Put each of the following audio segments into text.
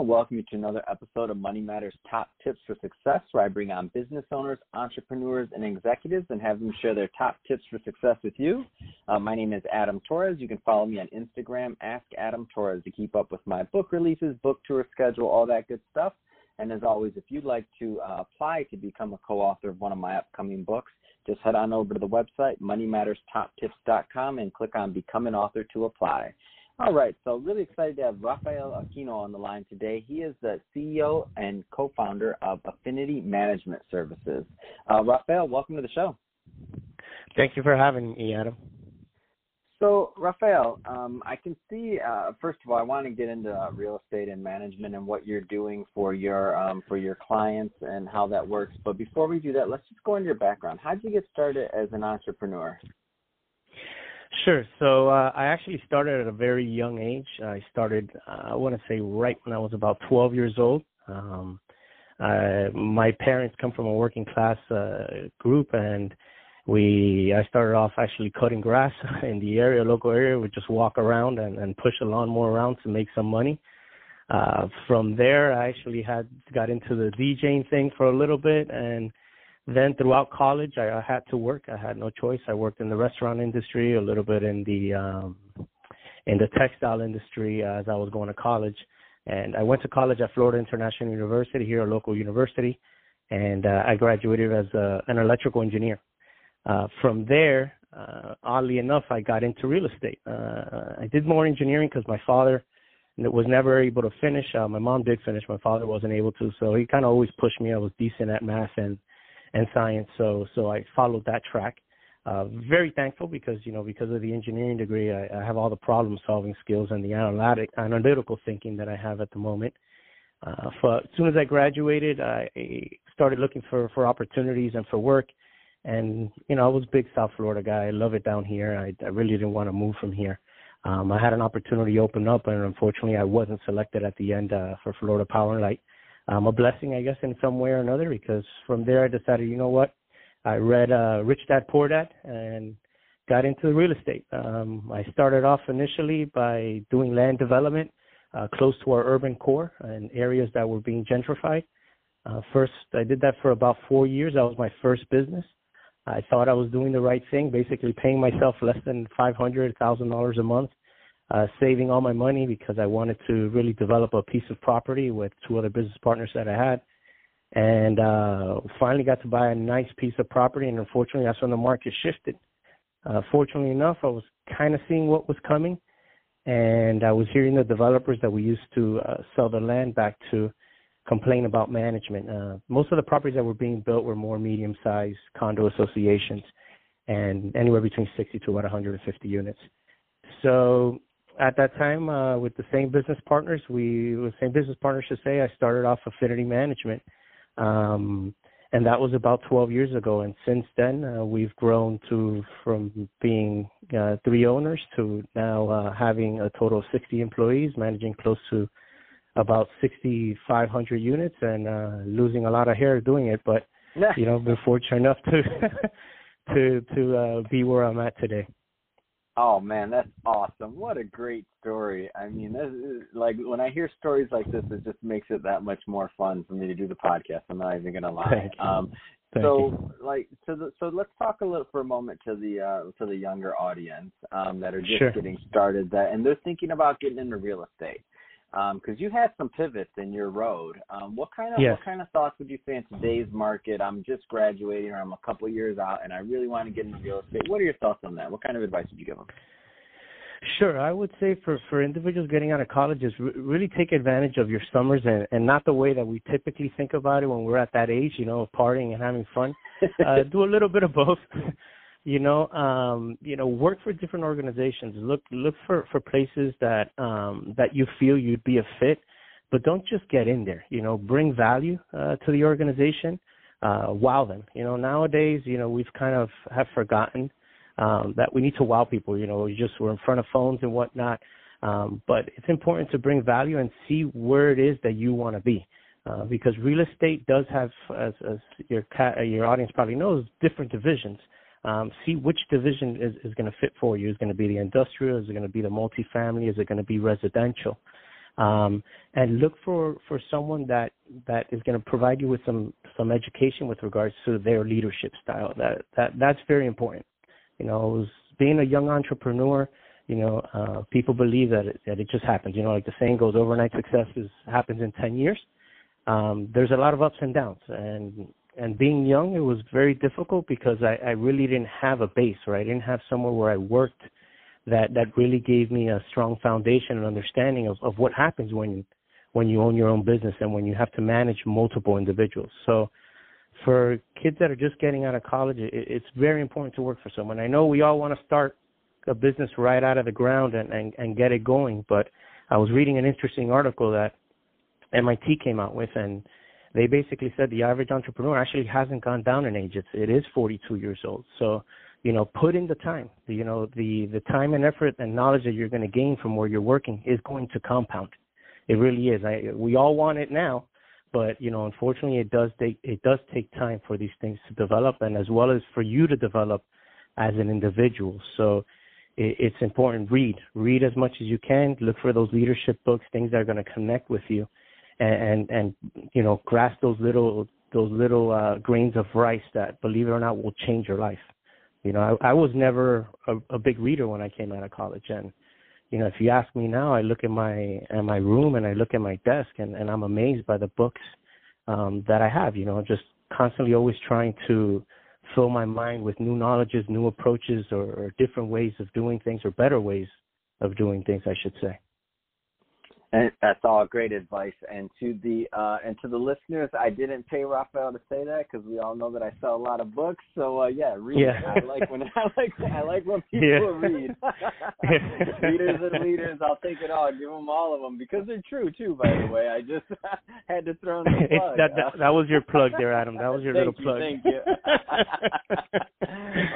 to welcome you to another episode of Money Matters Top Tips for Success, where I bring on business owners, entrepreneurs, and executives and have them share their top tips for success with you. Uh, my name is Adam Torres. You can follow me on Instagram, Ask Adam Torres, to keep up with my book releases, book tour schedule, all that good stuff. And as always, if you'd like to uh, apply to become a co author of one of my upcoming books, just head on over to the website, moneymatterstoptips.com, and click on Become an Author to apply. All right, so really excited to have Rafael Aquino on the line today. He is the CEO and co-founder of Affinity Management Services. Uh, Rafael, welcome to the show. Thank you for having me, Adam. So, Rafael, um, I can see. Uh, first of all, I want to get into uh, real estate and management and what you're doing for your um, for your clients and how that works. But before we do that, let's just go into your background. How did you get started as an entrepreneur? Sure. So uh, I actually started at a very young age. I started, uh, I want to say, right when I was about 12 years old. Um, uh, my parents come from a working class uh, group, and we I started off actually cutting grass in the area, local area. We just walk around and, and push a lawnmower around to make some money. Uh, from there, I actually had got into the DJing thing for a little bit, and then throughout college, I, I had to work. I had no choice. I worked in the restaurant industry, a little bit in the um, in the textile industry as I was going to college. And I went to college at Florida International University, here a local university, and uh, I graduated as a, an electrical engineer. Uh, from there, uh, oddly enough, I got into real estate. Uh, I did more engineering because my father was never able to finish. Uh, my mom did finish. My father wasn't able to, so he kind of always pushed me. I was decent at math and and science. So so I followed that track. Uh, very thankful because you know because of the engineering degree, I, I have all the problem solving skills and the analytic analytical thinking that I have at the moment. Uh, for, as soon as I graduated, I started looking for for opportunities and for work. And you know, I was a big South Florida guy. I love it down here. I, I really didn't want to move from here. Um, I had an opportunity open up, and unfortunately, I wasn't selected at the end uh, for Florida Power and Light um, a blessing, I guess, in some way or another. Because from there, I decided, you know what, I read uh, Rich Dad Poor Dad and got into real estate. Um, I started off initially by doing land development uh, close to our urban core and areas that were being gentrified. Uh, first, I did that for about four years. That was my first business. I thought I was doing the right thing, basically paying myself less than five hundred thousand dollars a month uh, saving all my money because I wanted to really develop a piece of property with two other business partners that I had. And uh, finally got to buy a nice piece of property, and unfortunately, that's when the market shifted. Uh, fortunately enough, I was kind of seeing what was coming, and I was hearing the developers that we used to uh, sell the land back to complain about management. Uh, most of the properties that were being built were more medium-sized condo associations, and anywhere between 60 to about 150 units. So at that time uh, with the same business partners. We the same business partners should say. I started off Affinity Management, um, and that was about 12 years ago. And since then, uh, we've grown to from being uh, three owners to now uh, having a total of 60 employees, managing close to about 6,500 units, and uh, losing a lot of hair doing it. But you know, been fortunate enough to to to uh, be where I'm at today. Oh man, that's awesome! What a great story. I mean, this is, like when I hear stories like this, it just makes it that much more fun for me to do the podcast. I'm not even gonna lie. Thank you. Um, so, like, so the, so let's talk a little for a moment to the uh, to the younger audience um, that are just sure. getting started that and they're thinking about getting into real estate because um, you had some pivots in your road. Um, what kind of yes. what kind of thoughts would you say in today's market? I'm just graduating, or I'm a couple years out, and I really want to get into real estate. What are your thoughts on that? What kind of advice would you give them? Sure, I would say for for individuals getting out of college is re- really take advantage of your summers and and not the way that we typically think about it when we're at that age, you know, partying and having fun. uh, do a little bit of both you know um you know work for different organizations. Look look for for places that um that you feel you'd be a fit but don't just get in there you know bring value uh to the organization uh wow them. You know nowadays you know we've kind of have forgotten um that we need to wow people you know we just we're in front of phones and whatnot um but it's important to bring value and see where it is that you want to be uh, because real estate does have, as, as your ca- your audience probably knows, different divisions um, see which division is, is going to fit for you. Is it going to be the industrial? Is it going to be the multifamily? Is it going to be residential? um, and look for for someone that that is going to provide you with some some education with regards to their leadership style. That that that's very important. You know, being a young entrepreneur, you know, uh, people believe that it, that it just happens. You know, like the saying goes, overnight success is happens in ten years. Um, there's a lot of ups and downs, and and being young, it was very difficult because I, I really didn't have a base, right? I didn't have somewhere where I worked that that really gave me a strong foundation and understanding of, of what happens when when you own your own business and when you have to manage multiple individuals. So for kids that are just getting out of college, it, it's very important to work for someone. I know we all want to start a business right out of the ground and, and, and get it going, but I was reading an interesting article that MIT came out with and they basically said the average entrepreneur actually hasn't gone down in age. It's, it is 42 years old. So you know, put in the time. You know, the the time and effort and knowledge that you're going to gain from where you're working is going to compound. It really is. I we all want it now, but you know, unfortunately, it does take it does take time for these things to develop, and as well as for you to develop as an individual. So it, it's important. Read, read as much as you can. Look for those leadership books, things that are going to connect with you, and and, you know, grasp those little those little uh, grains of rice that, believe it or not, will change your life. You know, I, I was never a, a big reader when I came out of college, and you know, if you ask me now, I look at my at my room and I look at my desk, and, and I'm amazed by the books um, that I have. You know, just constantly always trying to fill my mind with new knowledges, new approaches, or, or different ways of doing things, or better ways of doing things, I should say. And that's all great advice. And to the uh, and to the listeners, I didn't pay Rafael to say that because we all know that I sell a lot of books. So uh, yeah, read. Yeah. I like when I like I like when people yeah. read. Leaders and leaders, I'll take it all. Give them all of them because they're true too. By the way, I just had to throw in the plug. that, that, that was your plug there, Adam. That was your little you, plug. Thank you.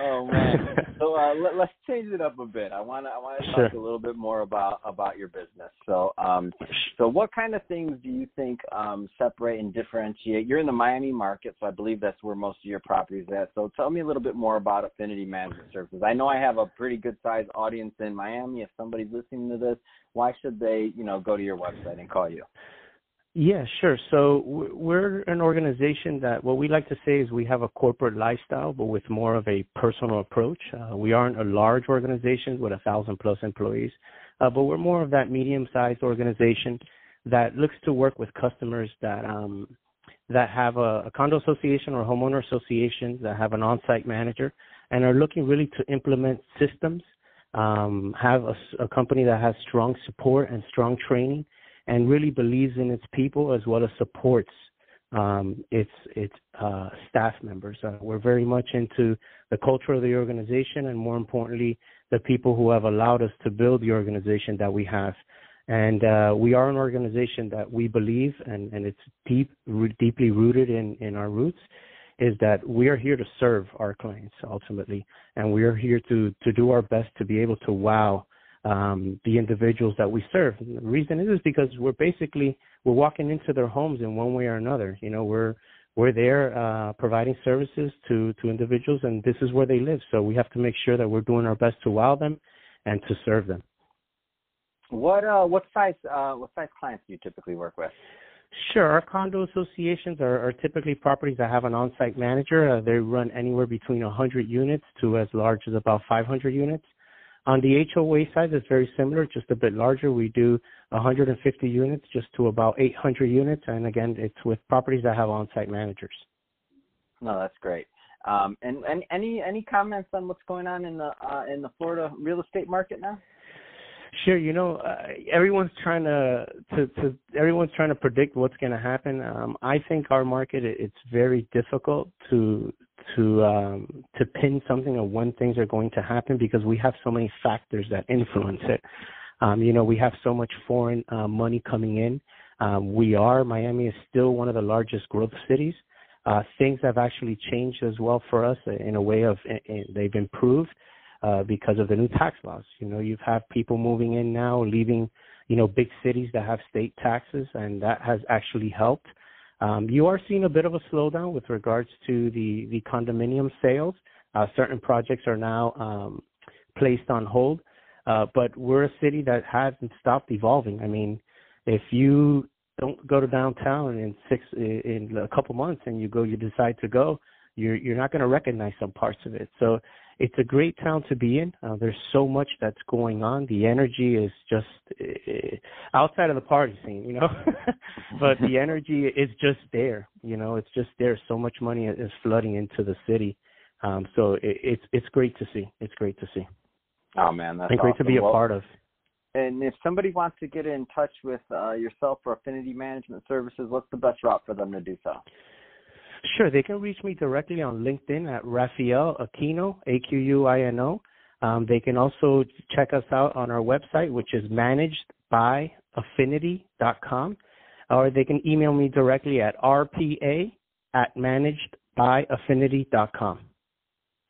oh man. So uh, let, us change it up a bit. I want to I want to talk a little bit more about about your business. So um um, so, what kind of things do you think um, separate and differentiate? You're in the Miami market, so I believe that's where most of your properties at. So, tell me a little bit more about Affinity Management Services. I know I have a pretty good sized audience in Miami. If somebody's listening to this, why should they, you know, go to your website and call you? Yeah, sure. So we're an organization that what we like to say is we have a corporate lifestyle, but with more of a personal approach. Uh, we aren't a large organization with a thousand plus employees uh, but we're more of that medium-sized organization that looks to work with customers that um, that have a, a condo association or homeowner association that have an on-site manager and are looking really to implement systems, um, have a, a, company that has strong support and strong training, and really believes in its people as well as supports um, its its uh, staff members. Uh, we're very much into the culture of the organization, and more importantly, the people who have allowed us to build the organization that we have. And uh, we are an organization that we believe, and, and it's deep, re- deeply rooted in, in our roots, is that we are here to serve our clients ultimately, and we are here to to do our best to be able to wow um, the individuals that we serve. And the reason is, is because we're basically we're walking into their homes in one way or another. You know, we're we're there uh, providing services to to individuals, and this is where they live. So we have to make sure that we're doing our best to wow them and to serve them. What uh, what size uh, what size clients do you typically work with? Sure, our condo associations are, are typically properties that have an on-site manager. Uh, they run anywhere between 100 units to as large as about 500 units. On the HOA side, it's very similar, just a bit larger. We do 150 units just to about 800 units, and again, it's with properties that have on-site managers. No, that's great. Um, and, and any any comments on what's going on in the uh, in the Florida real estate market now? Sure. You know, uh, everyone's trying to, to to everyone's trying to predict what's going to happen. Um, I think our market it's very difficult to to um, to pin something on when things are going to happen because we have so many factors that influence it. Um, you know, we have so much foreign uh, money coming in. Um, we are Miami is still one of the largest growth cities. Uh, things have actually changed as well for us in a way of in, in, they've improved uh, because of the new tax laws. You know, you've had people moving in now, leaving you know big cities that have state taxes, and that has actually helped. Um, you are seeing a bit of a slowdown with regards to the, the condominium sales. Uh, certain projects are now um, placed on hold, uh, but we're a city that hasn't stopped evolving. I mean, if you don't go to downtown in six in a couple months and you go you decide to go you're you're not going to recognize some parts of it so it's a great town to be in. Uh, there's so much that's going on. The energy is just uh, outside of the party scene you know? But the energy is just there you know? It's just there. So much money is flooding into the city. Um so it, it's it's great to see. It's great to see. Oh man that's and great awesome. to be a well, part of. and if somebody wants to get in touch with uh, yourself for affinity management services, what's the best route for them to do so? Sure, they can reach me directly on LinkedIn at Rafael Aquino, A Q U I N O. Um, they can also check us out on our website, which is managedbyaffinity.com, or they can email me directly at rpa at managedbyaffinity.com.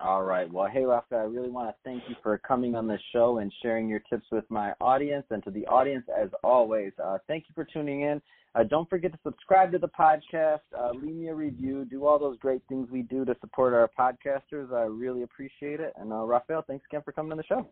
All right. Well, hey, Rafael. I really want to thank you for coming on the show and sharing your tips with my audience. And to the audience, as always, uh, thank you for tuning in. Uh, don't forget to subscribe to the podcast, uh, leave me a review, do all those great things we do to support our podcasters. I really appreciate it. And, uh, Rafael, thanks again for coming on the show.